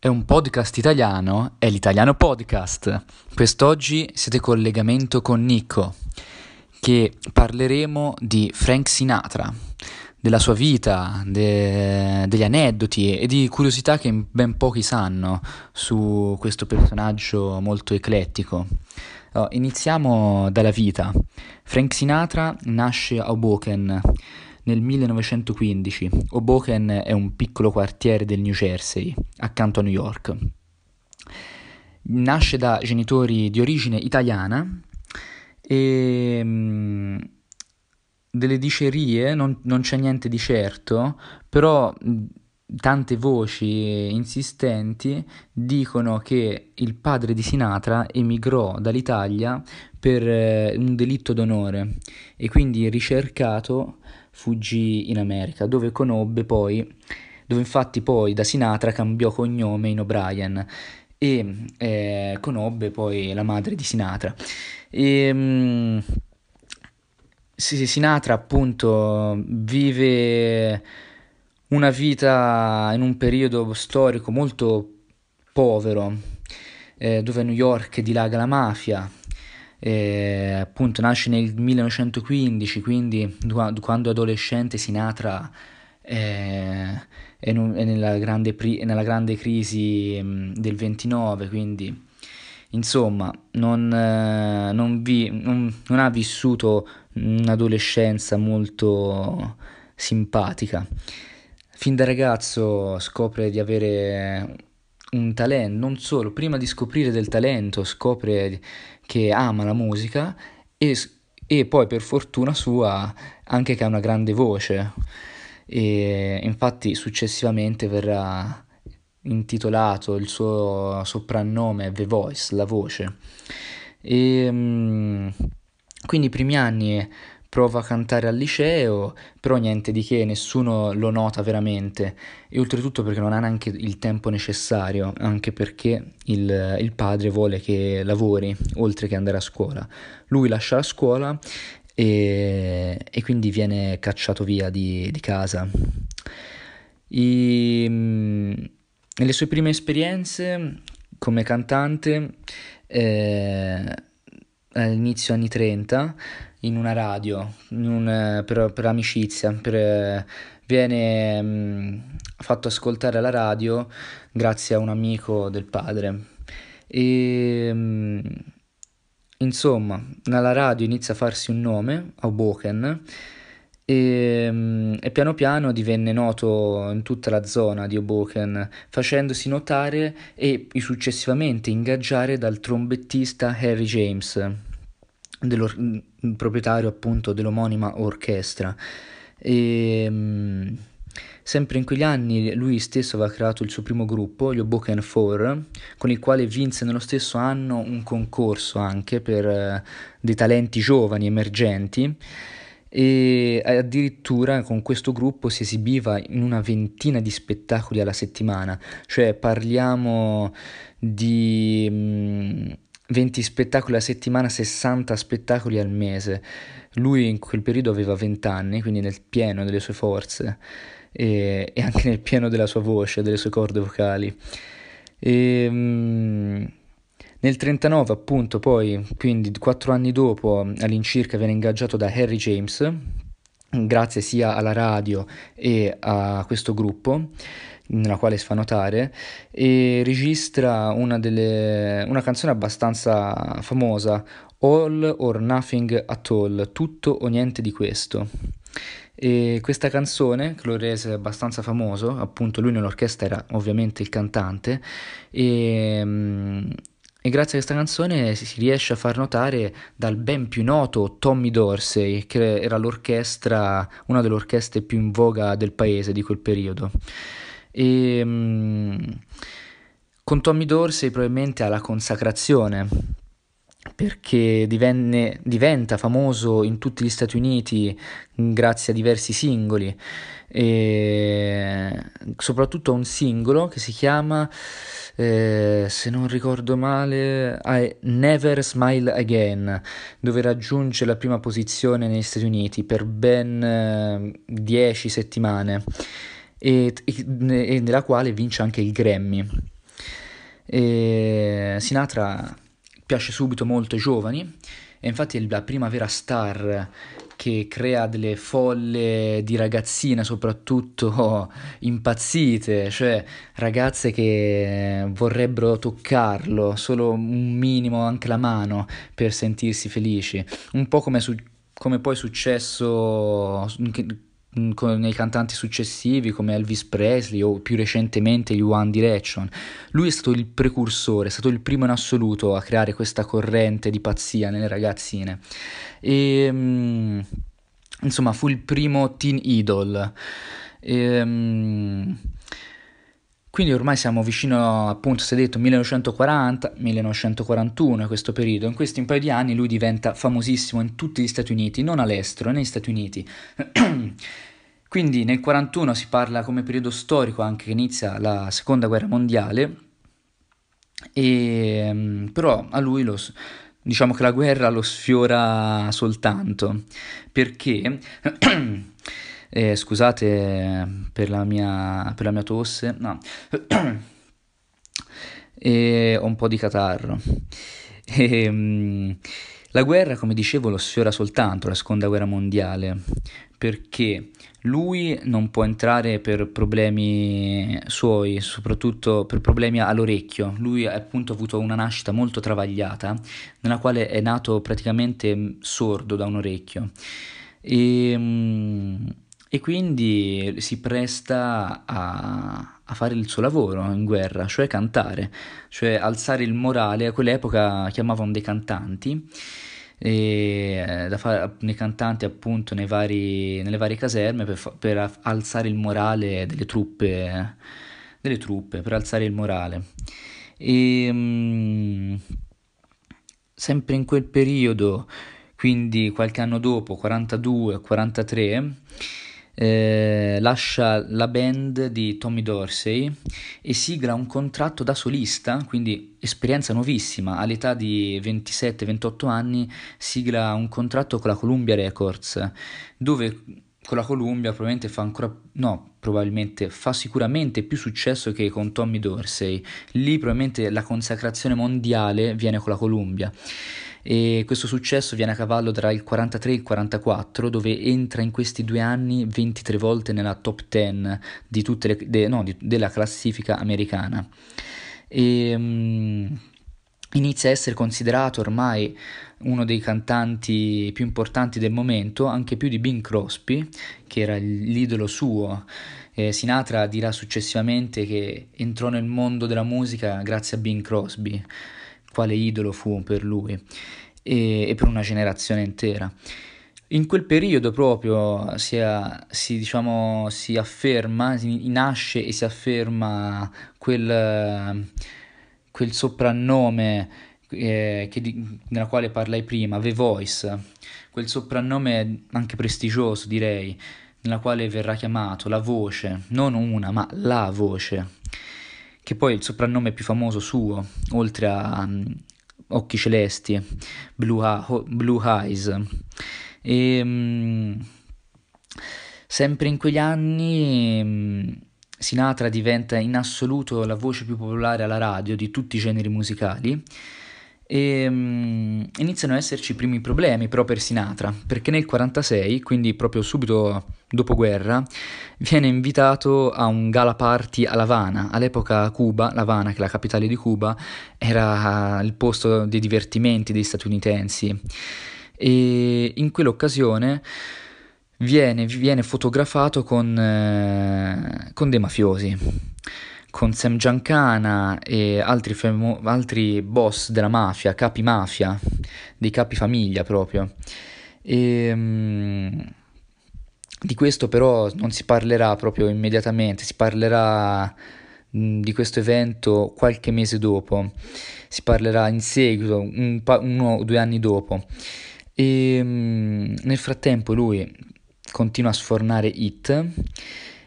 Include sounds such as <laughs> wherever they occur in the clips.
È un podcast italiano, è l'Italiano Podcast. Quest'oggi siete collegamento con Nico, che parleremo di Frank Sinatra, della sua vita, de- degli aneddoti e di curiosità che ben pochi sanno su questo personaggio molto eclettico. Iniziamo dalla vita. Frank Sinatra nasce a Hoboken nel 1915. Hoboken è un piccolo quartiere del New Jersey, accanto a New York. Nasce da genitori di origine italiana e mm, delle dicerie non, non c'è niente di certo, però mm, tante voci insistenti dicono che il padre di Sinatra emigrò dall'Italia per eh, un delitto d'onore e quindi ricercato fuggì in America, dove conobbe poi, dove infatti poi da Sinatra cambiò cognome in O'Brien e eh, conobbe poi la madre di Sinatra. E, mh, Sinatra appunto vive una vita in un periodo storico molto povero, eh, dove a New York dilaga la mafia, eh, appunto nasce nel 1915, quindi quando adolescente Sinatra eh, è, è, nella, grande pri- nella, grande crisi mh, del 29, quindi insomma non, eh, non, vi, non, non ha vissuto un'adolescenza molto simpatica. Fin da ragazzo scopre di avere un talento, non solo, prima di scoprire del talento scopre che ama la musica e, e poi per fortuna sua anche che ha una grande voce e infatti successivamente verrà intitolato il suo soprannome The Voice, la voce. E, mm, quindi i primi anni prova a cantare al liceo, però niente di che, nessuno lo nota veramente e oltretutto perché non ha neanche il tempo necessario, anche perché il, il padre vuole che lavori oltre che andare a scuola. Lui lascia la scuola e, e quindi viene cacciato via di, di casa. I, nelle sue prime esperienze come cantante, eh, all'inizio anni 30, in una radio, in un, per, per, amicizia, per, viene mh, mm, fatto ascoltare alla radio grazie a un amico del padre. E, mh, mm, insomma, nella radio inizia a farsi un nome, Hoboken, e, mm, e, piano piano divenne noto in tutta la zona di Hoboken, facendosi notare e successivamente ingaggiare dal trombettista Harry James proprietario appunto dell'omonima orchestra. E, mh, sempre in quegli anni lui stesso aveva creato il suo primo gruppo, gli Hoboken Four, con il quale vinse nello stesso anno un concorso anche per uh, dei talenti giovani, emergenti e addirittura con questo gruppo si esibiva in una ventina di spettacoli alla settimana, cioè parliamo di mh, 20 spettacoli a settimana, 60 spettacoli al mese. Lui in quel periodo aveva 20 anni, quindi nel pieno delle sue forze e, e anche nel pieno della sua voce, delle sue corde vocali. E, um, nel 39, appunto, poi, quindi quattro anni dopo, all'incirca viene ingaggiato da Harry James, grazie sia alla radio e a questo gruppo nella quale si fa notare e registra una, delle, una canzone abbastanza famosa, All or Nothing at All, tutto o niente di questo. E questa canzone, che lo rese abbastanza famoso, appunto lui nell'orchestra era ovviamente il cantante, e, mm, e grazie a questa canzone si riesce a far notare dal ben più noto Tommy Dorsey, che era l'orchestra, una delle orchestre più in voga del paese di quel periodo. E, um, con Tommy Dorsey probabilmente ha la consacrazione perché divenne, diventa famoso in tutti gli Stati Uniti grazie a diversi singoli. E soprattutto a un singolo che si chiama eh, se non ricordo male I Never Smile Again dove raggiunge la prima posizione negli Stati Uniti per ben 10 eh, settimane e, e, nella quale vince anche il Grammy. E Sinatra piace subito molto ai giovani e infatti è la prima vera star che crea delle folle di ragazzine soprattutto <laughs> impazzite, cioè ragazze che vorrebbero toccarlo, solo un minimo, anche la mano, per sentirsi felici. Un po' come, su- come poi è successo Mm, nei cantanti successivi come Elvis Presley o più recentemente gli One Direction. Lui è stato il precursore, è stato il primo in assoluto a creare questa corrente di pazzia nelle ragazzine. E, um, insomma, fu il primo teen idol. E, um, quindi ormai siamo vicino, appunto, si è detto 1940-1941, questo periodo. In questi un paio di anni lui diventa famosissimo in tutti gli Stati Uniti, non all'estero, negli Stati Uniti. <clears throat> Quindi nel 1941 si parla come periodo storico anche che inizia la seconda guerra mondiale, e, ehm, però a lui lo, diciamo che la guerra lo sfiora soltanto, perché <clears throat> Eh, scusate per la mia, per la mia tosse, no. <clears throat> e ho un po' di catarro. E, um, la guerra, come dicevo, lo sfiora soltanto la seconda guerra mondiale, perché lui non può entrare per problemi suoi, soprattutto per problemi all'orecchio. Lui ha appunto avuto una nascita molto travagliata, nella quale è nato praticamente sordo da un orecchio. E, um, e quindi si presta a, a, fare il suo lavoro in guerra, cioè cantare, cioè alzare il morale. A quell'epoca chiamavano dei cantanti, e, da fare nei cantanti appunto nei vari, nelle varie caserme per, per alzare il morale delle truppe, delle truppe, per alzare il morale. E, mh, sempre in quel periodo, quindi qualche anno dopo, 42-43, eh, lascia la band di Tommy Dorsey e sigla un contratto da solista, quindi esperienza nuovissima, all'età di 27-28 anni sigla un contratto con la Columbia Records, dove con la Columbia probabilmente fa ancora, no, probabilmente fa sicuramente più successo che con Tommy Dorsey. Lì probabilmente la consacrazione mondiale viene con la Columbia e questo successo viene a cavallo tra il 43 e il 44 dove entra in questi due anni 23 volte nella top 10 di tutte le, de, no, di, della classifica americana e um, inizia a essere considerato ormai uno dei cantanti più importanti del momento, anche più di Bing Crosby, che era l'idolo suo. Eh, Sinatra dirà successivamente che entrò nel mondo della musica grazie a Bing Crosby quale idolo fu per lui e, e per una generazione intera. In quel periodo proprio si, si, diciamo, si afferma, si nasce e si afferma quel, quel soprannome eh, di, nella quale parlai prima, The Voice, quel soprannome anche prestigioso direi, nella quale verrà chiamato la voce, non una ma la voce che poi è il soprannome più famoso suo, oltre a um, Occhi Celesti, Blue, ha- Blue Eyes. E, um, sempre in quegli anni um, Sinatra diventa in assoluto la voce più popolare alla radio di tutti i generi musicali e um, iniziano ad esserci i primi problemi però per Sinatra, perché nel 1946, quindi proprio subito dopo guerra, viene invitato a un gala party a La Habana. All'epoca Cuba, La Habana, che è la capitale di Cuba, era il posto dei divertimenti degli statunitensi. E in quell'occasione viene, viene fotografato con, eh, con dei mafiosi con Sam Giancana e altri, famo- altri boss della mafia, capi mafia, dei capi famiglia proprio. E, um, di questo però non si parlerà proprio immediatamente, si parlerà mh, di questo evento qualche mese dopo, si parlerà in seguito, un pa- uno o due anni dopo. E mh, nel frattempo lui continua a sfornare hit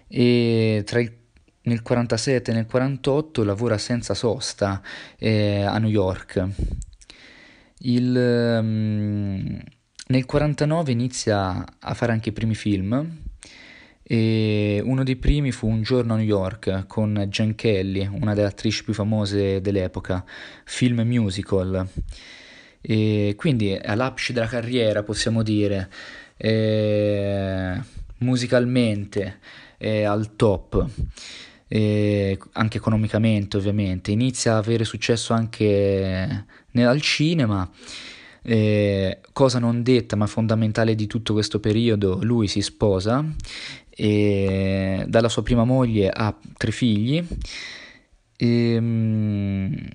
e tra il nel 47 e nel 48 lavora senza sosta eh, a New York. Il, um, nel 49 inizia a fare anche i primi film E uno dei primi fu Un giorno a New York con Jen Kelly, una delle attrici più famose dell'epoca, film musical. E quindi all'apice della carriera possiamo dire, eh, musicalmente è al top, eh, anche economicamente ovviamente, inizia a avere successo anche al cinema. Eh, cosa non detta ma fondamentale di tutto questo periodo, lui si sposa e dalla sua prima moglie ha tre figli. E, ehm,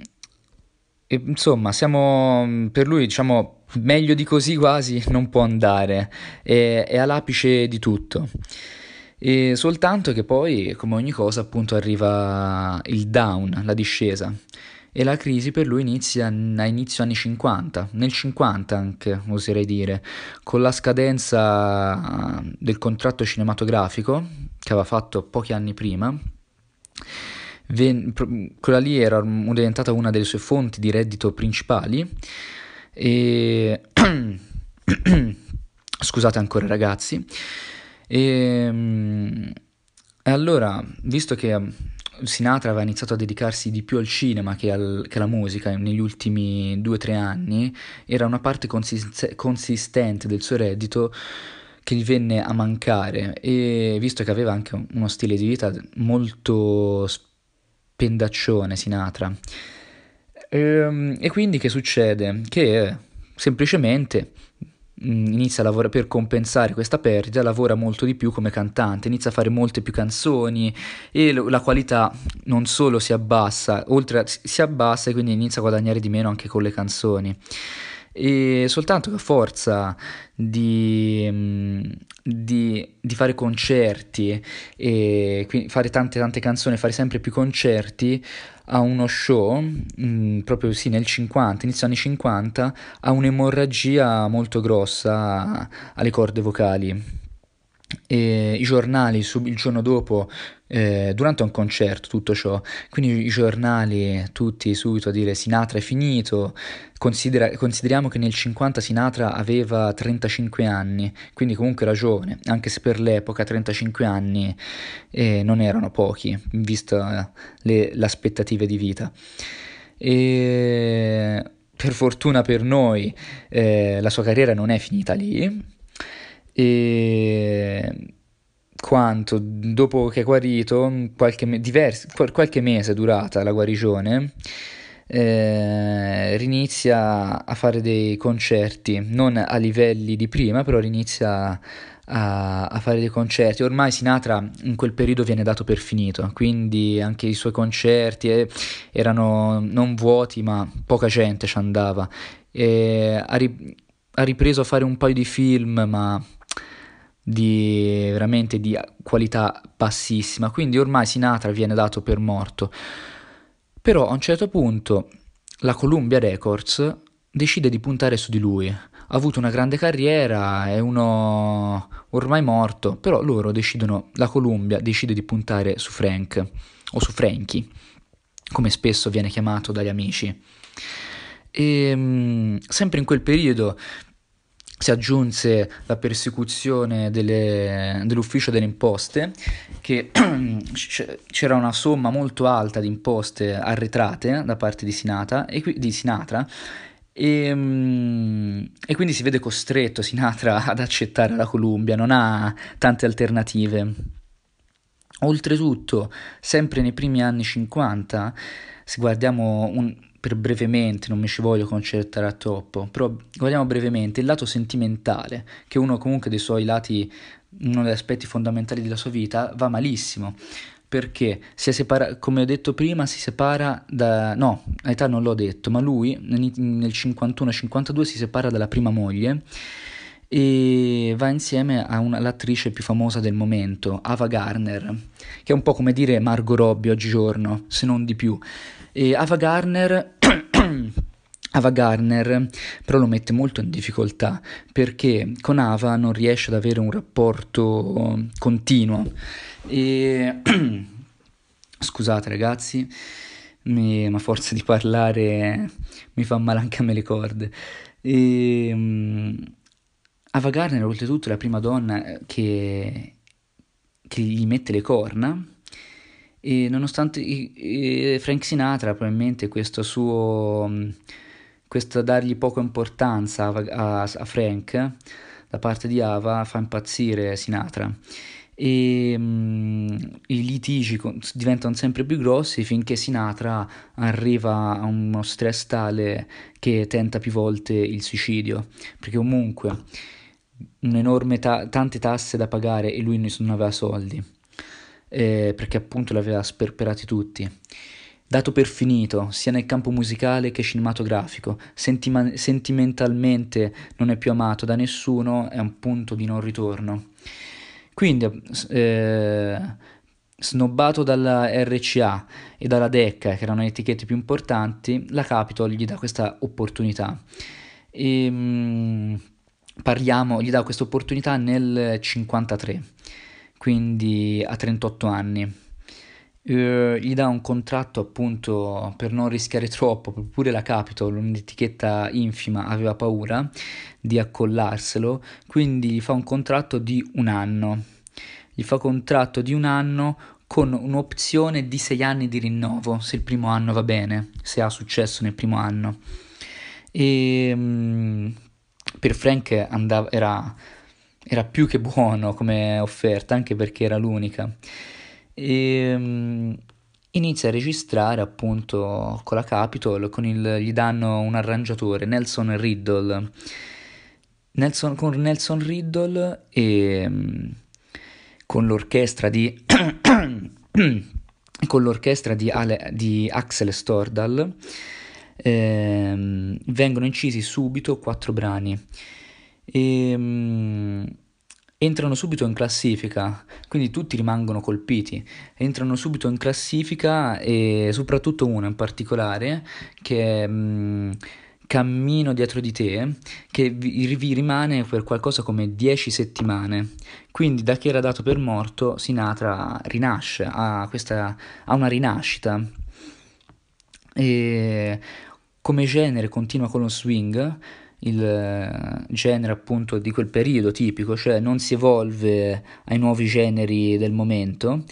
e, insomma, siamo per lui, diciamo, meglio di così quasi non può andare, è, è all'apice di tutto. E soltanto che poi, come ogni cosa, appunto arriva il down, la discesa. E la crisi per lui inizia a inizio anni 50, nel 50 anche, oserei dire, con la scadenza del contratto cinematografico che aveva fatto pochi anni prima. Quella lì era diventata una delle sue fonti di reddito principali e <coughs> scusate ancora ragazzi e, ehm, e allora, visto che Sinatra aveva iniziato a dedicarsi di più al cinema che, al, che alla musica negli ultimi due o tre anni, era una parte consist- consistente del suo reddito che gli venne a mancare e visto che aveva anche uno stile di vita molto spendaccione Sinatra. E, ehm, e quindi che succede? Che semplicemente inizia a lavorare per compensare questa perdita, lavora molto di più come cantante, inizia a fare molte più canzoni e la qualità non solo si abbassa, oltre a, si abbassa e quindi inizia a guadagnare di meno anche con le canzoni. E soltanto a forza di, mm, di, di fare concerti e fare tante tante canzoni, fare sempre più concerti, a uno show, mh, mm, proprio sì, nel 50, inizio anni 50, ha un'emorragia molto grossa alle corde vocali. E I giornali sub, il giorno dopo, eh, durante un concerto, tutto ciò, quindi i giornali tutti subito a dire Sinatra è finito, Considera, consideriamo che nel 50 Sinatra aveva 35 anni, quindi comunque ragione, anche se per l'epoca 35 anni eh, non erano pochi, vista le, le aspettative di vita. E per fortuna per noi eh, la sua carriera non è finita lì. E quanto dopo che è guarito, qualche, diversi, qualche mese durata la guarigione eh, rinizia a fare dei concerti, non a livelli di prima, però rinizia a, a, fare dei concerti. Ormai Sinatra in quel periodo viene dato per finito, quindi anche i suoi concerti eh, erano non vuoti, ma poca gente ci andava. E ha, ri- ha ripreso a fare un paio di film, ma di veramente di qualità bassissima, quindi ormai Sinatra viene dato per morto. Però a un certo punto la Columbia Records decide di puntare su di lui. Ha avuto una grande carriera, è uno ormai morto, però loro decidono, la Columbia decide di puntare su Frank, o su Frankie, come spesso viene chiamato dagli amici. E ehm, sempre in quel periodo si aggiunse la persecuzione delle, dell'ufficio delle imposte, che <clears throat> c'era una somma molto alta di imposte arretrate da parte di, Sinatra, e, di Sinatra e, um, e, quindi si vede costretto Sinatra <laughs> ad accettare la Columbia, non ha tante alternative. Oltretutto, sempre nei primi anni 50, se guardiamo un, per brevemente, non mi ci voglio concentrare a troppo, però guardiamo brevemente il lato sentimentale, che uno comunque dei suoi lati, uno degli aspetti fondamentali della sua vita, va malissimo. Perché si è separa- come ho detto prima, si separa da. No, a età non l'ho detto, ma lui nel 51-52 si separa dalla prima moglie e va insieme all'attrice più famosa del momento, Ava Garner, che è un po' come dire Margot Robbie oggigiorno, se non di più. E Ava Garner Ava Garner però lo mette molto in difficoltà perché con Ava non riesce ad avere un rapporto continuo. E <clears throat> scusate ragazzi mi, ma forza di parlare mi fa male anche a me le corde. E, um, Ava Garner oltretutto è la prima donna che che gli mette le corna. E nonostante Frank Sinatra probabilmente questo suo questo dargli poca importanza a, a, a Frank da parte di Ava fa impazzire Sinatra e um, i litigi diventano sempre più grossi finché Sinatra arriva a uno stress tale che tenta più volte il suicidio perché comunque un'enorme ta- tante tasse da pagare e lui non aveva soldi eh, perché appunto li aveva sperperati tutti. Dato per finito, sia nel campo musicale che cinematografico, sentima- sentimentalmente non è più amato da nessuno, è un punto di non ritorno. Quindi, eh, snobbato dalla RCA e dalla DECA, che erano le etichette più importanti, la Capitol gli dà questa opportunità. E, mh, mm, parliamo, gli dà questa opportunità nel 1953 quindi a 38 anni. Uh, gli dà un contratto appunto per non rischiare troppo, pure la Capitol, un'etichetta infima, aveva paura di accollarselo, quindi gli fa un contratto di un anno. Gli fa contratto di un anno con un'opzione di sei anni di rinnovo, se il primo anno va bene, se ha successo nel primo anno. E um, per Frank andava, era era più che buono come offerta, anche perché era l'unica. E um, inizia a registrare appunto con la Capitol, con il, gli danno un arrangiatore, Nelson Riddle. Nelson, con Nelson Riddle e um, con l'orchestra di <coughs> con l'orchestra di, Ale, di Axel Stordal ehm, vengono incisi subito quattro brani e um, entrano subito in classifica, quindi tutti rimangono colpiti, entrano subito in classifica e soprattutto uno in particolare che è um, Cammino dietro di te, che vi, vi rimane per qualcosa come 10 settimane. Quindi da chi era dato per morto Sinatra rinasce, ha, questa, ha una rinascita. E come genere continua con lo swing, il eh, genere appunto di quel periodo tipico, cioè non si evolve ai nuovi generi del momento,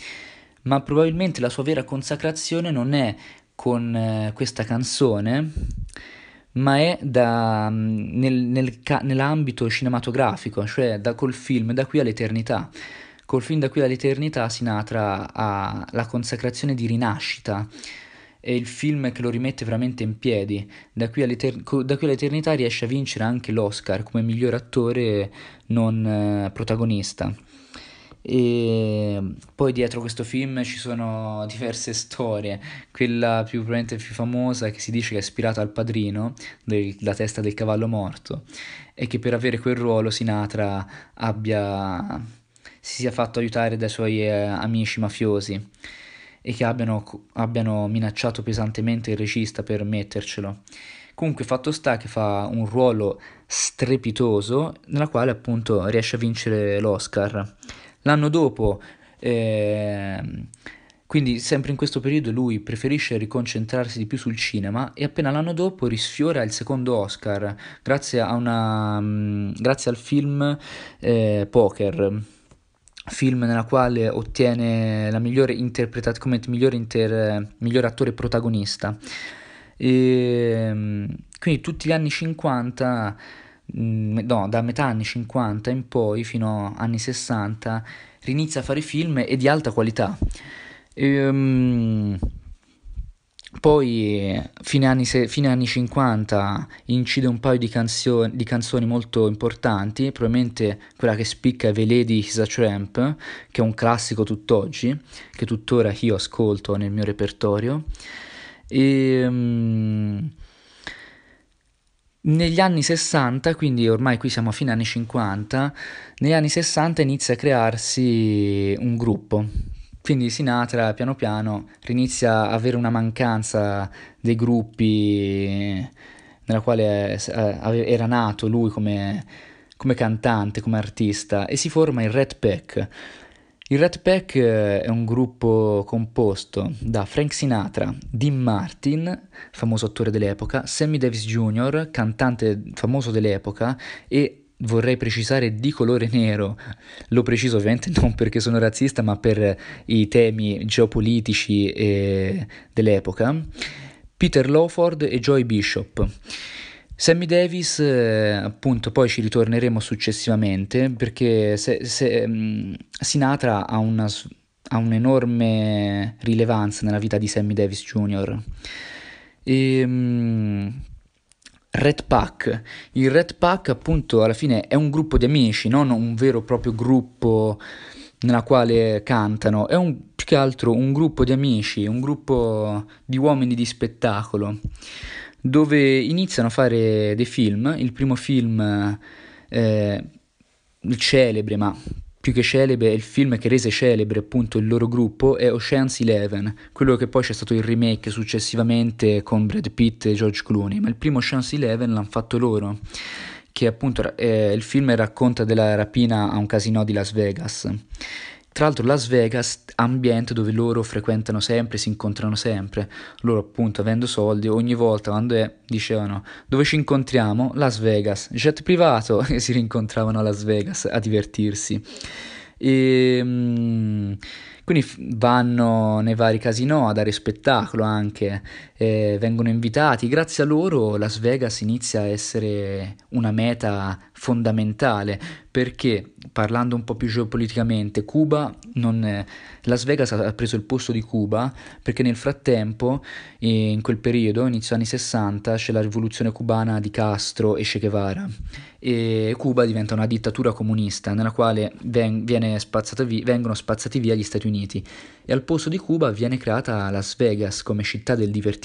ma probabilmente la sua vera consacrazione non è con eh, questa canzone, ma è da, mm, nel, nel, nell'ambito cinematografico, cioè da col film Da qui all'eternità. Col film Da qui all'eternità Sinatra ha la consacrazione di rinascita è il film che lo rimette veramente in piedi. Da qui, da qui all'eternità riesce a vincere anche l'Oscar come miglior attore non eh, protagonista. E poi dietro questo film ci sono <laughs> diverse storie, quella più probabilmente più famosa che si dice che è ispirata al padrino, del, la testa del cavallo morto, e che per avere quel ruolo Sinatra abbia, si sia fatto aiutare dai suoi eh, amici mafiosi e che abbiano, abbiano minacciato pesantemente il regista per mettercelo. Comunque fatto sta che fa un ruolo strepitoso nella quale appunto riesce a vincere l'Oscar. L'anno dopo, eh, quindi sempre in questo periodo lui preferisce riconcentrarsi di più sul cinema e appena l'anno dopo risfiora il secondo Oscar grazie, una, um, grazie al film eh, Poker film nella quale ottiene la migliore interpretazione come migliore, inter, migliore attore protagonista. E, ehm, quindi tutti gli anni 50, mm, no, da metà anni 50 in poi fino agli anni 60, inizia a fare film e di alta qualità. E, um, poi, fine anni, fine anni 50, incide un paio di, canzoni, di canzoni molto importanti, probabilmente quella che spicca è Lady is Tramp, che è un classico tutt'oggi, che tuttora io ascolto nel mio repertorio. E, um, negli anni 60, quindi ormai qui siamo a fine anni 50, negli anni 60 inizia a crearsi un gruppo quindi Sinatra piano piano inizia a avere una mancanza dei gruppi nella quale eh, era nato lui come, come cantante, come artista e si forma il Red Pack. Il Red Pack eh, è un gruppo composto da Frank Sinatra, Dean Martin, famoso attore dell'epoca, Sammy Davis Jr., cantante famoso dell'epoca, e vorrei precisare di colore nero, lo preciso ovviamente non perché sono razzista ma per i temi geopolitici eh, dell'epoca, Peter Lawford e Joy Bishop. Sammy Davis, eh, appunto, poi ci ritorneremo successivamente perché se, se, um, Sinatra ha, una, ha un'enorme rilevanza nella vita di Sammy Davis Jr. E, um, Red Pack. Il Red Pack, appunto, alla fine è un gruppo di amici, non un vero e proprio gruppo nella quale cantano, è un, più che altro un gruppo di amici, un gruppo di uomini di spettacolo, dove iniziano a fare dei film. Il primo film eh, celebre, ma più che celebre, il film che rese celebre appunto il loro gruppo è Ocean's Eleven, quello che poi c'è stato il remake successivamente con Brad Pitt e George Clooney, ma il primo Ocean's Eleven l'hanno fatto loro, che appunto eh, il film racconta della rapina a un casino di Las Vegas. Tra l'altro Las Vegas, ambiente dove loro frequentano sempre, si incontrano sempre. Loro appunto avendo soldi, ogni volta quando è, dicevano dove ci incontriamo? Las Vegas, jet privato <laughs> e si rincontravano a Las Vegas a divertirsi. E, um, quindi vanno nei vari casino a dare spettacolo anche, eh, vengono invitati. Grazie a loro Las Vegas inizia a essere una meta fondamentale perché parlando un po' più geopoliticamente, Cuba non è, Las Vegas ha preso il posto di Cuba perché nel frattempo, in quel periodo, inizio anni 60, c'è la rivoluzione cubana di Castro e Che Guevara. E Cuba diventa una dittatura comunista nella quale ven- vi- vengono spazzati via gli Stati Uniti. E al posto di Cuba viene creata Las Vegas come città del divertimento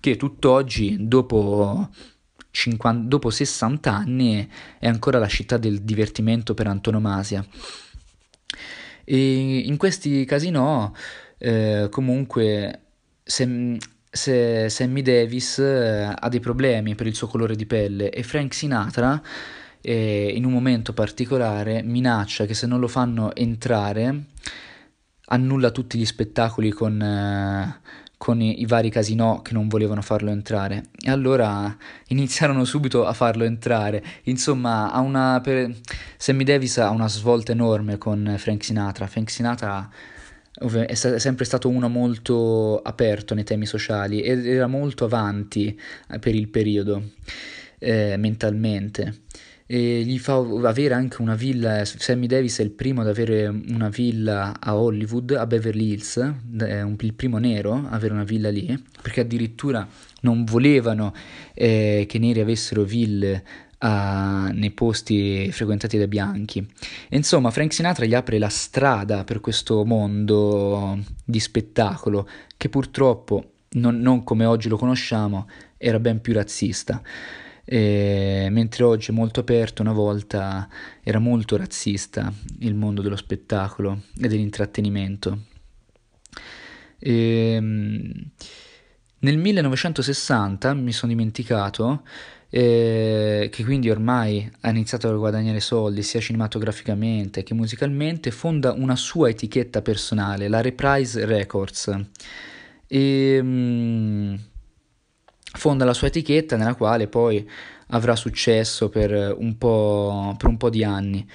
che tutt'oggi, dopo 50, dopo 60 anni è ancora la città del divertimento per antonomasia. E in questi casino eh, comunque se, se Sammy Davis eh, ha dei problemi per il suo colore di pelle e Frank Sinatra eh, in un momento particolare minaccia che se non lo fanno entrare annulla tutti gli spettacoli con, eh, con i, vari casinò che non volevano farlo entrare. E allora iniziarono subito a farlo entrare. Insomma, ha una, per, Sammy Davis ha una svolta enorme con Frank Sinatra. Frank Sinatra è sempre stato uno molto aperto nei temi sociali ed era molto avanti eh, per il periodo eh, mentalmente e gli fa avere anche una villa, Sammy Davis è il primo ad avere una villa a Hollywood, a Beverly Hills, è un, il primo nero ad avere una villa lì, perché addirittura non volevano eh, che i neri avessero ville a, nei posti frequentati dai bianchi. Insomma, Frank Sinatra gli apre la strada per questo mondo di spettacolo che purtroppo, non, non come oggi lo conosciamo, era ben più razzista e, mentre oggi è molto aperto, una volta era molto razzista il mondo dello spettacolo e dell'intrattenimento. E, ehm, nel 1960 mi sono dimenticato eh, che quindi ormai ha iniziato a guadagnare soldi sia cinematograficamente che musicalmente, fonda una sua etichetta personale, la Reprise Records. E, um, fonda la sua etichetta nella quale poi avrà successo per un po', per un po di anni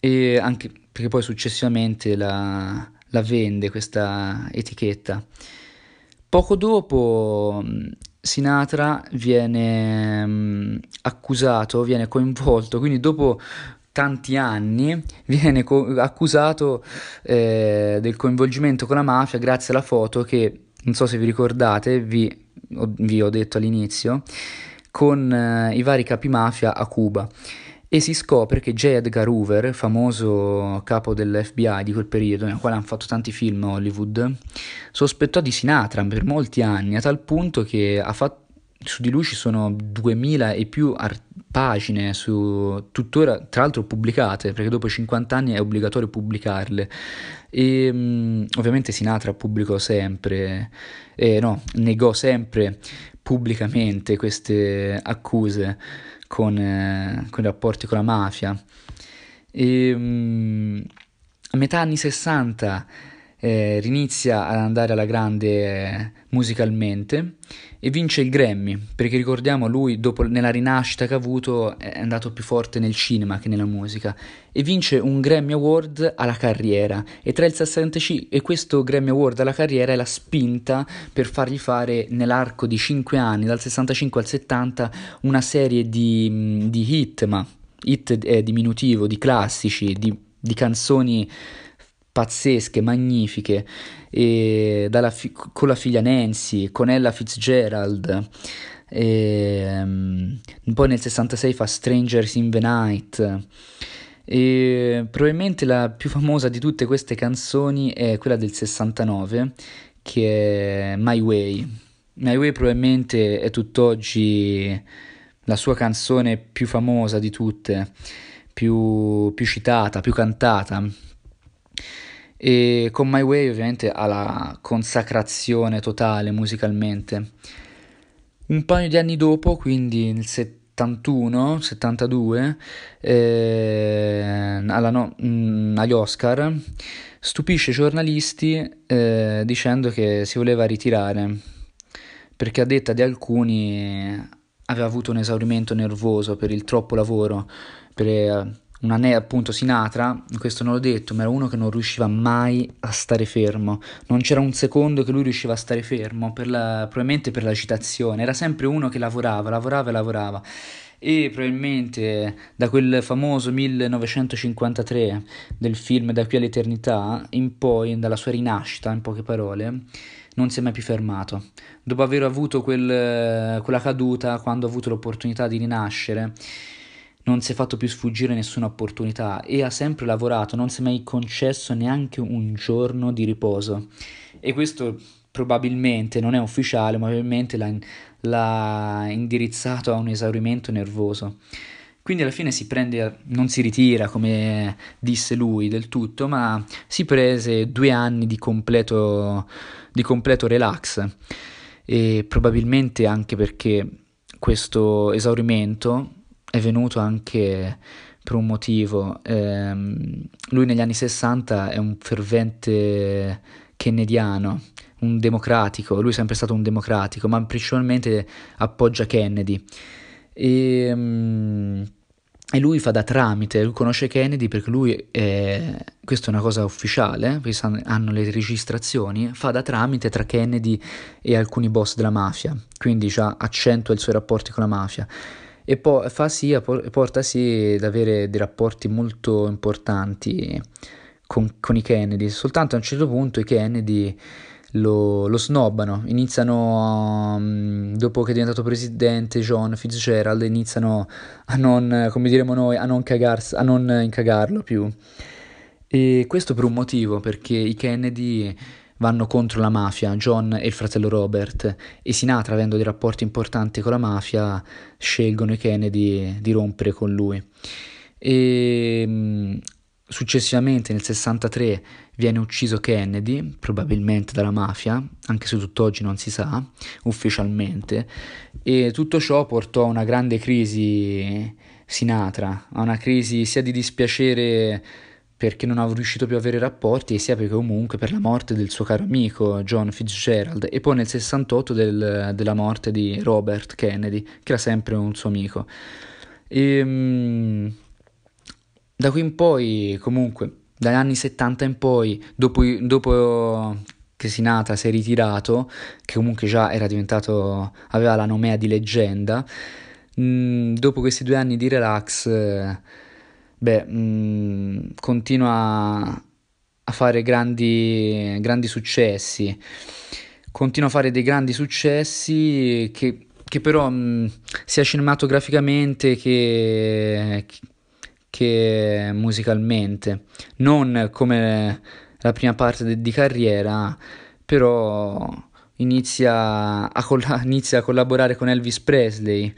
e anche perché poi successivamente la, la vende questa etichetta. Poco dopo Sinatra viene mh, accusato, viene coinvolto, quindi dopo tanti anni viene co- accusato eh, del coinvolgimento con la mafia grazie alla foto che, non so se vi ricordate, vi vi ho detto all'inizio, con eh, i vari capi mafia a Cuba e si scopre che J. Edgar Hoover, famoso capo dell'FBI di quel periodo, nel quale hanno fatto tanti film a Hollywood, sospettò di Sinatra per molti anni, a tal punto che fatto, su di lui ci sono 2000 e più art- pagine, su, tuttora tra l'altro pubblicate, perché dopo 50 anni è obbligatorio pubblicarle. E um, ovviamente Sinatra pubblicò sempre, eh, no, negò sempre pubblicamente queste accuse con, eh, con i rapporti con la mafia. E, um, a metà anni 60 eh, rinizia ad andare alla grande eh, musicalmente e vince il Grammy, perché ricordiamo lui dopo nella rinascita che ha avuto è andato più forte nel cinema che nella musica e vince un Grammy Award alla carriera. E tra il 65 e questo Grammy Award alla carriera è la spinta per fargli fare nell'arco di 5 anni, dal 65 al 70, una serie di, di hit, ma hit è diminutivo, di classici, di, di canzoni pazzesche, magnifiche, fi- con la figlia Nancy, con Ella Fitzgerald. E, um, poi nel 66 fa Strangers in the Night. E probabilmente la più famosa di tutte queste canzoni è quella del 69, che è My Way. My Way probabilmente è tutt'oggi la sua canzone più famosa di tutte, più, più citata, più cantata. E con My Way ovviamente ha la consacrazione totale musicalmente. Un paio di anni dopo, quindi nel 71, 72, eh, no, mh, mm, agli Oscar, stupisce i giornalisti eh, dicendo che si voleva ritirare, perché a detta di alcuni aveva avuto un esaurimento nervoso per il troppo lavoro, per un anello appunto Sinatra, questo non l'ho detto, ma era uno che non riusciva mai a stare fermo, non c'era un secondo che lui riusciva a stare fermo, per la, probabilmente per l'agitazione, era sempre uno che lavorava, lavorava e lavorava. E probabilmente da quel famoso 1953 del film Da qui all'eternità in poi, dalla sua rinascita in poche parole, non si è mai più fermato. Dopo aver avuto quel, quella caduta, quando ha avuto l'opportunità di rinascere, non si è fatto più sfuggire nessuna opportunità e ha sempre lavorato, non si è mai concesso neanche un giorno di riposo. E questo probabilmente non è ufficiale, ma probabilmente l'ha, l'ha indirizzato a un esaurimento nervoso. Quindi alla fine si prende, non si ritira come disse lui del tutto, ma si prese due anni di completo, di completo relax. E probabilmente anche perché questo esaurimento è venuto anche per un motivo. Eh, lui negli anni 60 è un fervente kennediano, un democratico, lui è sempre stato un democratico, ma principalmente appoggia Kennedy. E, um, e lui fa da tramite, lui conosce Kennedy perché lui, è, questa è una cosa ufficiale, hanno le registrazioni, fa da tramite tra Kennedy e alcuni boss della mafia, quindi già accentua i suoi rapporti con la mafia e poi fa sì, porta sì ad avere dei rapporti molto importanti con, con, i Kennedy. Soltanto a un certo punto i Kennedy lo, lo snobbano, iniziano, um, dopo che è diventato presidente John Fitzgerald, iniziano a non, come diremo noi, a non, cagars, a non incagarlo più. E questo per un motivo, perché i Kennedy vanno contro la mafia, John e il fratello Robert, e Sinatra, avendo dei rapporti importanti con la mafia, scelgono i Kennedy di rompere con lui. E successivamente nel 63 viene ucciso Kennedy, probabilmente dalla mafia, anche se tutt'oggi non si sa ufficialmente, e tutto ciò portò a una grande crisi Sinatra, a una crisi sia di dispiacere perché non avevo riuscito più a avere rapporti e sia perché comunque per la morte del suo caro amico John Fitzgerald e poi nel 68 del, della morte di Robert Kennedy che era sempre un suo amico. E, ehm, da qui in poi comunque dagli anni 70 in poi dopo, dopo che Sinatra si è ritirato che comunque già era diventato aveva la nomea di leggenda mh, mm, dopo questi due anni di relax beh, mh, mm, continua a fare grandi, grandi successi, continua a fare dei grandi successi che, che però mh, mm, sia cinematograficamente che, che musicalmente, non come la prima parte de- di carriera, però inizia a, coll- inizia a collaborare con Elvis Presley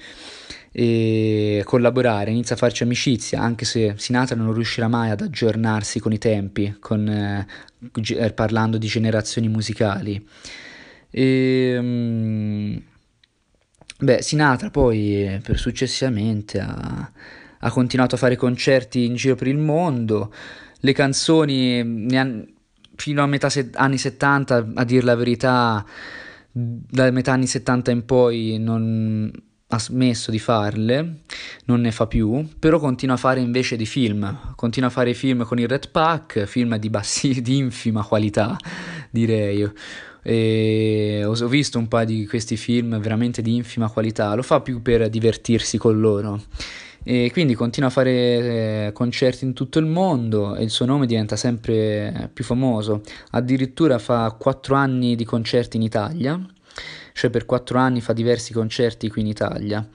e collaborare, inizia a farci amicizia, anche se Sinatra non riuscirà mai ad aggiornarsi con i tempi, con, eh, eh parlando di generazioni musicali. E, um, beh, Sinatra poi per successivamente ha, ha, continuato a fare concerti in giro per il mondo, le canzoni ne hanno fino a metà se- anni 70, a dire la verità, da metà anni 70 in poi non ha smesso di farle, non ne fa più, però continua a fare invece di film, continua a fare film con il Red Pack, film di, bassi, <laughs> di infima qualità, direi. E ho visto un paio di questi film veramente di infima qualità, lo fa più per divertirsi con loro. E quindi continua a fare eh, concerti in tutto il mondo e il suo nome diventa sempre più famoso. Addirittura fa 4 anni di concerti in Italia, cioè per 4 anni fa diversi concerti qui in Italia.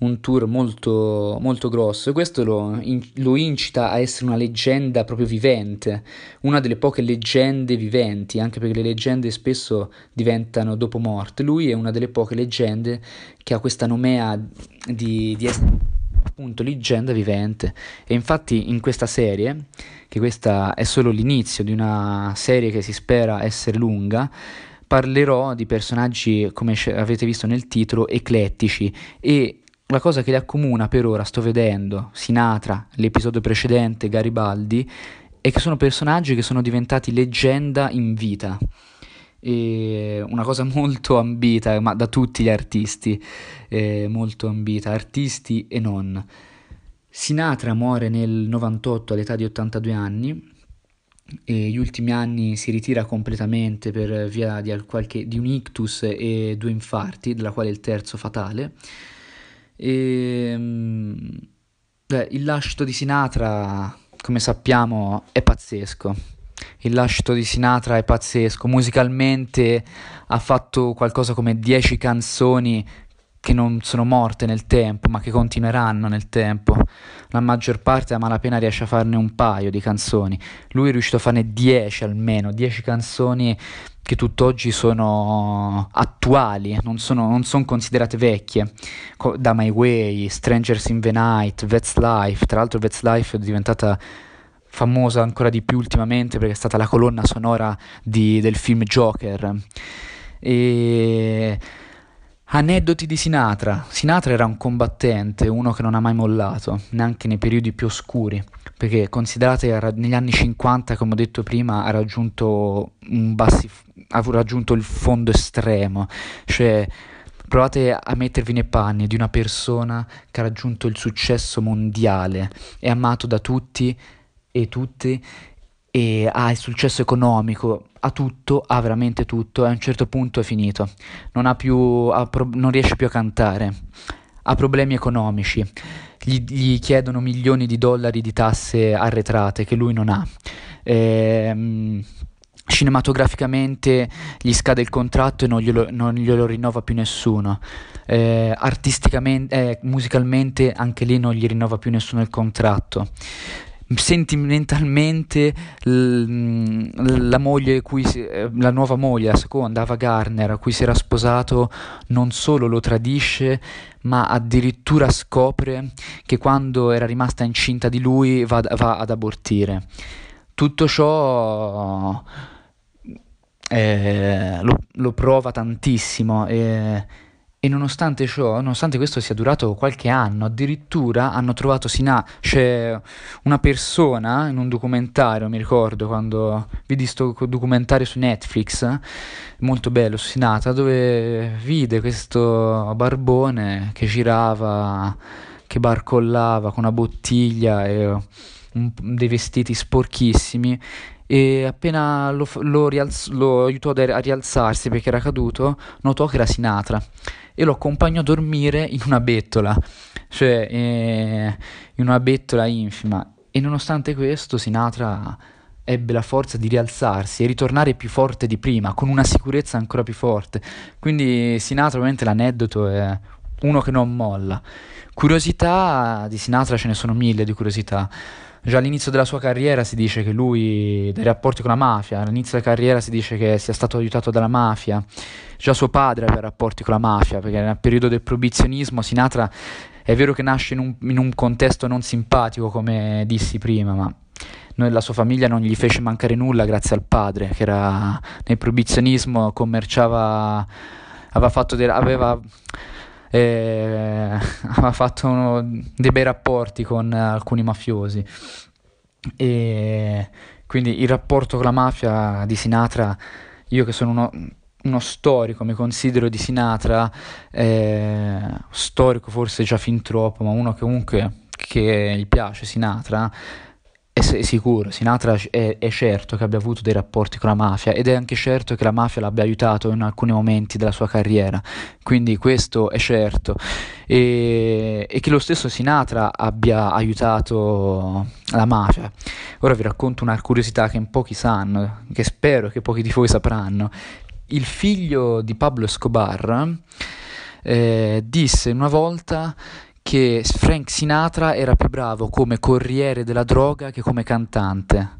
Un tour molto, molto grosso e questo lo, in, lo incita a essere una leggenda proprio vivente, una delle poche leggende viventi, anche perché le leggende spesso diventano dopo morte. Lui è una delle poche leggende che ha questa nomea di, di essere appunto leggenda vivente e infatti in questa serie, che questa è solo l'inizio di una serie che si spera essere lunga, parlerò di personaggi, come avete visto nel titolo, eclettici e la cosa che li accomuna per ora, sto vedendo, Sinatra, l'episodio precedente, Garibaldi, è che sono personaggi che sono diventati leggenda in vita e una cosa molto ambita ma da tutti gli artisti, eh, molto ambita, artisti e non. Sinatra muore nel 98 all'età di 82 anni gli ultimi anni si ritira completamente per via di, qualche, di un ictus e due infarti, della quale il terzo fatale. E, beh, il lascito di Sinatra, come sappiamo, è pazzesco il lascito di Sinatra è pazzesco, musicalmente ha fatto qualcosa come 10 canzoni che non sono morte nel tempo, ma che continueranno nel tempo. La maggior parte a malapena riesce a farne un paio di canzoni. Lui è riuscito a farne 10 almeno, 10 canzoni che tutt'oggi sono attuali, non sono, non sono considerate vecchie. Da My Way, Strangers in the Night, That's Life. Tra l'altro That's Life è diventata famosa ancora di più ultimamente perché è stata la colonna sonora di, del film Joker. E... Aneddoti di Sinatra. Sinatra era un combattente, uno che non ha mai mollato, neanche nei periodi più oscuri, perché considerate negli anni 50, come ho detto prima, ha raggiunto, bassi, ha raggiunto il fondo estremo, cioè provate a mettervi nei panni di una persona che ha raggiunto il successo mondiale, è amato da tutti e tutti e ha il successo economico, ha tutto, ha veramente tutto e a un certo punto è finito, non, più, pro- non riesce più a cantare, ha problemi economici, gli, gli, chiedono milioni di dollari di tasse arretrate che lui non ha. Ehm, cinematograficamente gli scade il contratto e non glielo, non glielo rinnova più nessuno. Eh, artisticamente, eh, musicalmente anche lì non gli rinnova più nessuno il contratto sentimentalmente la moglie si, eh, la nuova moglie, la seconda, Ava Garner, a cui si era sposato, non solo lo tradisce, ma addirittura scopre che quando era rimasta incinta di lui va, va ad abortire. Tutto ciò eh, lo, lo, prova tantissimo. Eh, e nonostante ciò, nonostante questo sia durato qualche anno, addirittura hanno trovato Sinà, c'è una persona in un documentario, mi ricordo quando vidi questo documentario su Netflix, molto bello su Sinatra, dove vide questo barbone che girava, che barcollava con una bottiglia e dei vestiti sporchissimi e appena lo, lo, rialz- lo aiutò a rialzarsi perché era caduto, notò che era Sinatra e lo accompagnò a dormire in una bettola, cioè eh, in una bettola infima. E nonostante questo, Sinatra ebbe la forza di rialzarsi e ritornare più forte di prima, con una sicurezza ancora più forte. Quindi Sinatra, ovviamente l'aneddoto è uno che non molla. Curiosità di Sinatra ce ne sono mille di curiosità. Già all'inizio della sua carriera si dice che lui, dai rapporti con la mafia, all'inizio della carriera si dice che sia stato aiutato dalla mafia. Già suo padre aveva rapporti con la mafia, perché nel periodo del proibizionismo Sinatra è vero che nasce in un, in un contesto non simpatico, come dissi prima, ma noi, la sua famiglia non gli fece mancare nulla grazie al padre, che era nel proibizionismo, commerciava, aveva fatto, de- aveva eh, <laughs> aveva fatto uno, dei bei rapporti con alcuni mafiosi. E Quindi il rapporto con la mafia di Sinatra, io che sono uno, uno storico, mi considero di Sinatra, eh, storico forse già fin troppo, ma uno comunque che gli piace Sinatra, è sicuro, Sinatra è, è, certo che abbia avuto dei rapporti con la mafia ed è anche certo che la mafia l'abbia aiutato in alcuni momenti della sua carriera, quindi questo è certo. E, e che lo stesso Sinatra abbia aiutato la mafia. Ora vi racconto una curiosità che in pochi sanno, che spero che pochi di voi sapranno. Il figlio di Pablo Escobar eh, disse una volta che Frank Sinatra era più bravo come corriere della droga che come cantante.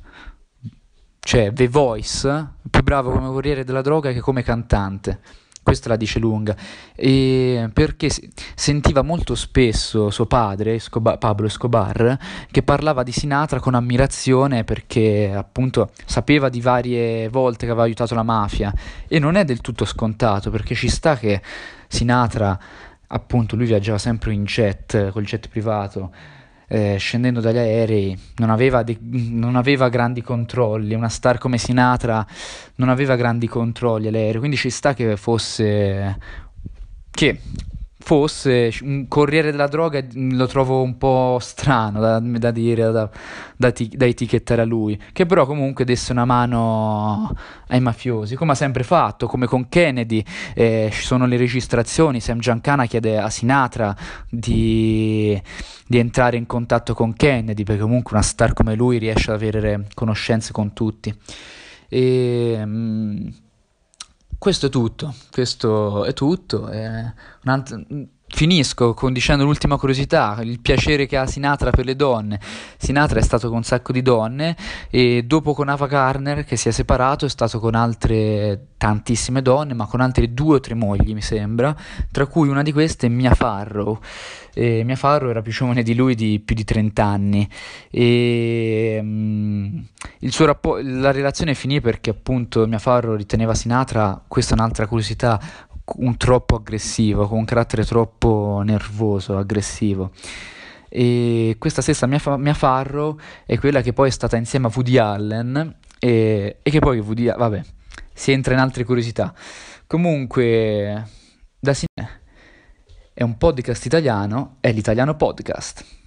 Cioè, The Voice, più bravo come corriere della droga che come cantante. Questa la dice lunga. E perché sentiva molto spesso suo padre, Escobar, Pablo Escobar, che parlava di Sinatra con ammirazione perché appunto sapeva di varie volte che aveva aiutato la mafia. E non è del tutto scontato perché ci sta che Sinatra appunto lui viaggiava sempre in jet, col jet privato, eh, scendendo dagli aerei, non aveva, de- non aveva, grandi controlli, una star come Sinatra non aveva grandi controlli all'aereo, quindi ci sta che fosse... che fosse un corriere della droga lo trovo un po' strano da, da dire, da, da, da, etichettare a lui, che però comunque desse una mano ai mafiosi, come ha sempre fatto, come con Kennedy, eh, ci sono le registrazioni, Sam Giancana chiede a Sinatra di, di entrare in contatto con Kennedy, perché comunque una star come lui riesce ad avere conoscenze con tutti. E... Mh, questo è tutto, questo è tutto. È Finisco con dicendo l'ultima curiosità, il piacere che ha Sinatra per le donne. Sinatra è stato con un sacco di donne e dopo con Ava Garner che si è separato è stato con altre tantissime donne, ma con altre due o tre mogli mi sembra, tra cui una di queste Mia Farrow. E Mia Farrow era più giovane di lui di più di 30 anni e um, rappo- la relazione finì perché appunto Mia Farrow riteneva Sinatra, questa è un'altra curiosità, un troppo aggressivo, con un carattere troppo nervoso, aggressivo. E questa stessa mia, fa- mia Farrow è quella che poi è stata insieme a Woody Allen e, e che poi Woody vabbè, si entra in altre curiosità. Comunque, da Sine è un podcast italiano, è l'italiano podcast.